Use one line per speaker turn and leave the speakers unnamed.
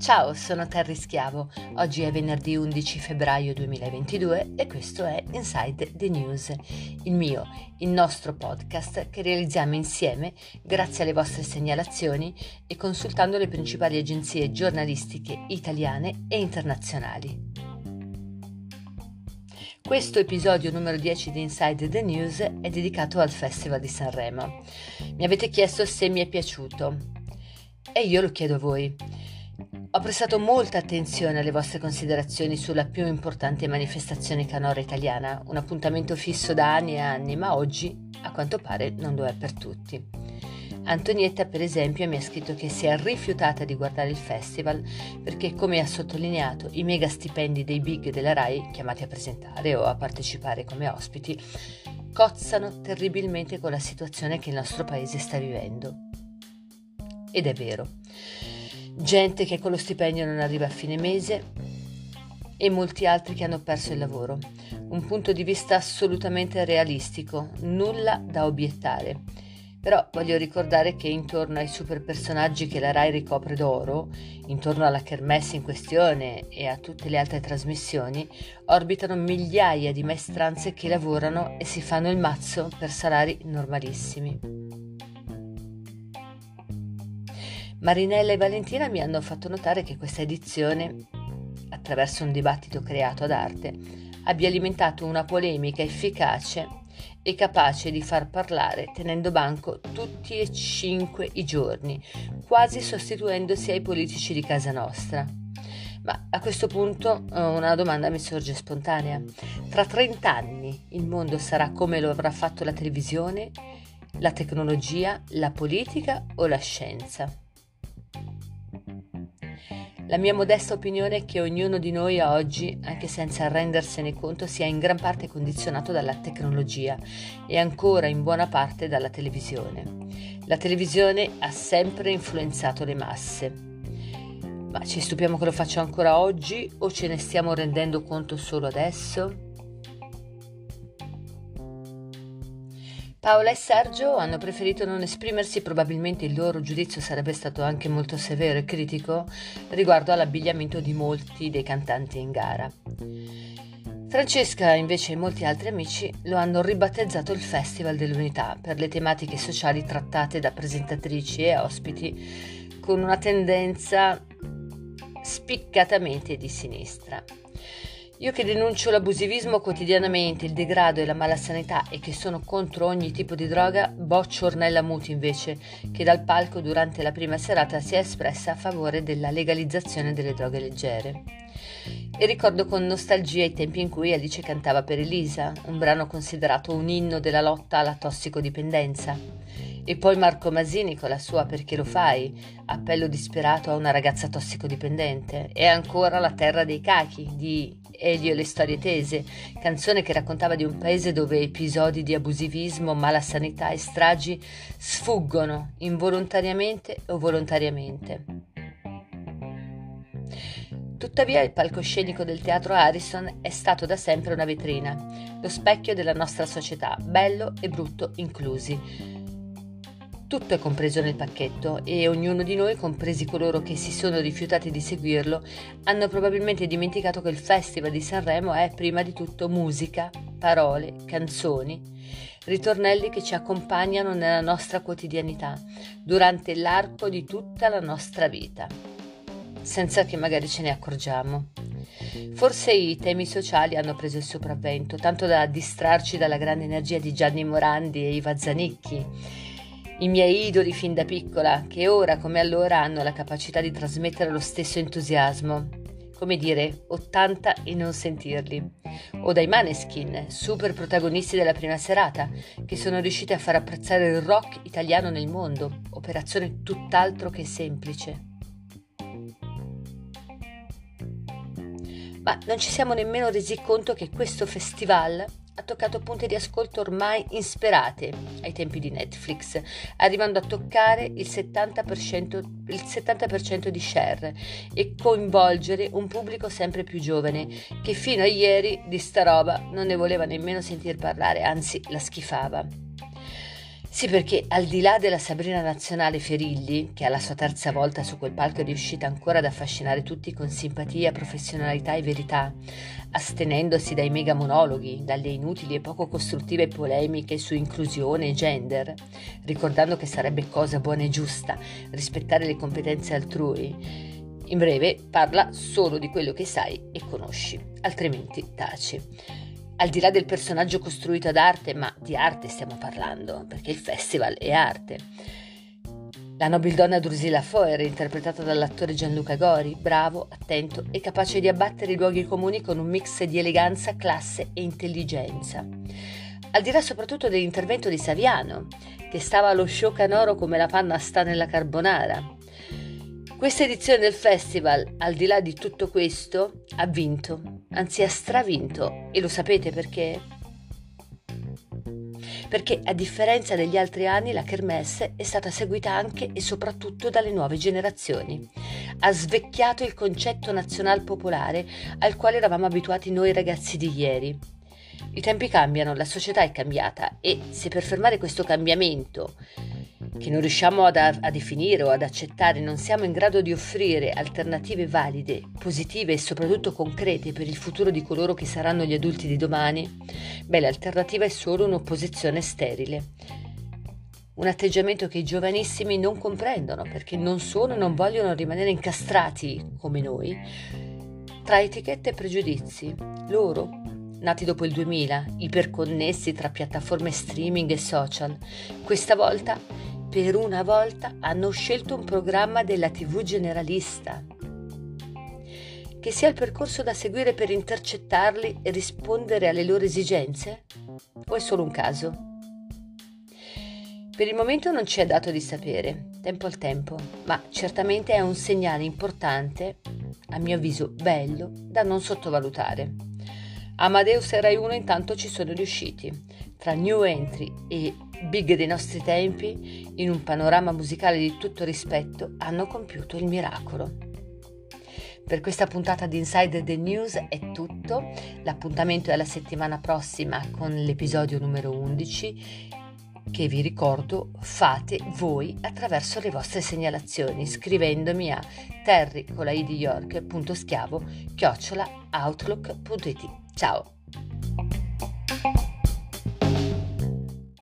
Ciao, sono Terry Schiavo. Oggi è venerdì 11 febbraio 2022 e questo è Inside the News, il mio, il nostro podcast che realizziamo insieme grazie alle vostre segnalazioni e consultando le principali agenzie giornalistiche italiane e internazionali. Questo episodio numero 10 di Inside the News è dedicato al Festival di Sanremo. Mi avete chiesto se mi è piaciuto e io lo chiedo a voi. Ho prestato molta attenzione alle vostre considerazioni sulla più importante manifestazione canora italiana, un appuntamento fisso da anni e anni, ma oggi a quanto pare non lo è per tutti. Antonietta, per esempio, mi ha scritto che si è rifiutata di guardare il festival perché, come ha sottolineato, i mega stipendi dei big della RAI, chiamati a presentare o a partecipare come ospiti, cozzano terribilmente con la situazione che il nostro paese sta vivendo. Ed è vero gente che con lo stipendio non arriva a fine mese e molti altri che hanno perso il lavoro. Un punto di vista assolutamente realistico, nulla da obiettare. Però voglio ricordare che intorno ai super personaggi che la RAI ricopre d'oro, intorno alla Kermesse in questione e a tutte le altre trasmissioni, orbitano migliaia di maestranze che lavorano e si fanno il mazzo per salari normalissimi. Marinella e Valentina mi hanno fatto notare che questa edizione, attraverso un dibattito creato ad arte, abbia alimentato una polemica efficace e capace di far parlare tenendo banco tutti e cinque i giorni, quasi sostituendosi ai politici di casa nostra. Ma a questo punto eh, una domanda mi sorge spontanea. Tra 30 anni il mondo sarà come lo avrà fatto la televisione, la tecnologia, la politica o la scienza? La mia modesta opinione è che ognuno di noi oggi, anche senza rendersene conto, sia in gran parte condizionato dalla tecnologia e ancora in buona parte dalla televisione. La televisione ha sempre influenzato le masse. Ma ci stupiamo che lo faccia ancora oggi o ce ne stiamo rendendo conto solo adesso? Paola e Sergio hanno preferito non esprimersi, probabilmente il loro giudizio sarebbe stato anche molto severo e critico riguardo all'abbigliamento di molti dei cantanti in gara. Francesca invece e molti altri amici lo hanno ribattezzato il Festival dell'Unità per le tematiche sociali trattate da presentatrici e ospiti con una tendenza spiccatamente di sinistra. Io che denuncio l'abusivismo quotidianamente, il degrado e la malasanità e che sono contro ogni tipo di droga, boccio Ornella Muti invece, che dal palco durante la prima serata si è espressa a favore della legalizzazione delle droghe leggere. E ricordo con nostalgia i tempi in cui Alice cantava per Elisa, un brano considerato un inno della lotta alla tossicodipendenza. E poi Marco Masini con la sua Perché lo fai, appello disperato a una ragazza tossicodipendente. E ancora La terra dei cachi di Elio e le storie tese, canzone che raccontava di un paese dove episodi di abusivismo, malasanità e stragi sfuggono involontariamente o volontariamente. Tuttavia il palcoscenico del teatro Harrison è stato da sempre una vetrina, lo specchio della nostra società, bello e brutto inclusi tutto è compreso nel pacchetto e ognuno di noi, compresi coloro che si sono rifiutati di seguirlo, hanno probabilmente dimenticato che il Festival di Sanremo è prima di tutto musica, parole, canzoni, ritornelli che ci accompagnano nella nostra quotidianità, durante l'arco di tutta la nostra vita, senza che magari ce ne accorgiamo. Forse i temi sociali hanno preso il sopravvento, tanto da distrarci dalla grande energia di Gianni Morandi e Iva Zanicchi i miei idoli fin da piccola, che ora come allora hanno la capacità di trasmettere lo stesso entusiasmo. Come dire, 80 e non sentirli. O dai Maneskin, super protagonisti della prima serata, che sono riusciti a far apprezzare il rock italiano nel mondo, operazione tutt'altro che semplice. Ma non ci siamo nemmeno resi conto che questo festival ha toccato punti di ascolto ormai insperate ai tempi di Netflix, arrivando a toccare il 70%, il 70% di share e coinvolgere un pubblico sempre più giovane che fino a ieri di sta roba non ne voleva nemmeno sentir parlare, anzi la schifava. Sì, perché al di là della Sabrina Nazionale Ferilli, che alla sua terza volta su quel palco è riuscita ancora ad affascinare tutti con simpatia, professionalità e verità, astenendosi dai mega monologhi, dalle inutili e poco costruttive polemiche su inclusione e gender, ricordando che sarebbe cosa buona e giusta rispettare le competenze altrui, in breve parla solo di quello che sai e conosci, altrimenti taci al di là del personaggio costruito ad arte, ma di arte stiamo parlando, perché il festival è arte. La nobildonna Drusilla Foer, interpretata dall'attore Gianluca Gori, bravo, attento e capace di abbattere i luoghi comuni con un mix di eleganza, classe e intelligenza. Al di là soprattutto dell'intervento di Saviano, che stava allo show canoro come la panna sta nella carbonara, questa edizione del festival, al di là di tutto questo, ha vinto, anzi ha stravinto. E lo sapete perché? Perché a differenza degli altri anni la Kermesse è stata seguita anche e soprattutto dalle nuove generazioni. Ha svecchiato il concetto nazional popolare al quale eravamo abituati noi ragazzi di ieri. I tempi cambiano, la società è cambiata e se per fermare questo cambiamento che non riusciamo ad, a definire o ad accettare, non siamo in grado di offrire alternative valide, positive e soprattutto concrete per il futuro di coloro che saranno gli adulti di domani, beh, l'alternativa è solo un'opposizione sterile. Un atteggiamento che i giovanissimi non comprendono perché non sono e non vogliono rimanere incastrati, come noi, tra etichette e pregiudizi. Loro, nati dopo il 2000, iperconnessi tra piattaforme streaming e social, questa volta per una volta hanno scelto un programma della TV generalista. Che sia il percorso da seguire per intercettarli e rispondere alle loro esigenze? O è solo un caso? Per il momento non ci è dato di sapere, tempo al tempo, ma certamente è un segnale importante, a mio avviso bello, da non sottovalutare. Amadeus e Rai 1 intanto ci sono riusciti. Tra new entry e big dei nostri tempi, in un panorama musicale di tutto rispetto, hanno compiuto il miracolo. Per questa puntata di Inside the News è tutto, l'appuntamento è la settimana prossima con l'episodio numero 11 che vi ricordo fate voi attraverso le vostre segnalazioni scrivendomi a terry chiocciola outlook.it. Ciao!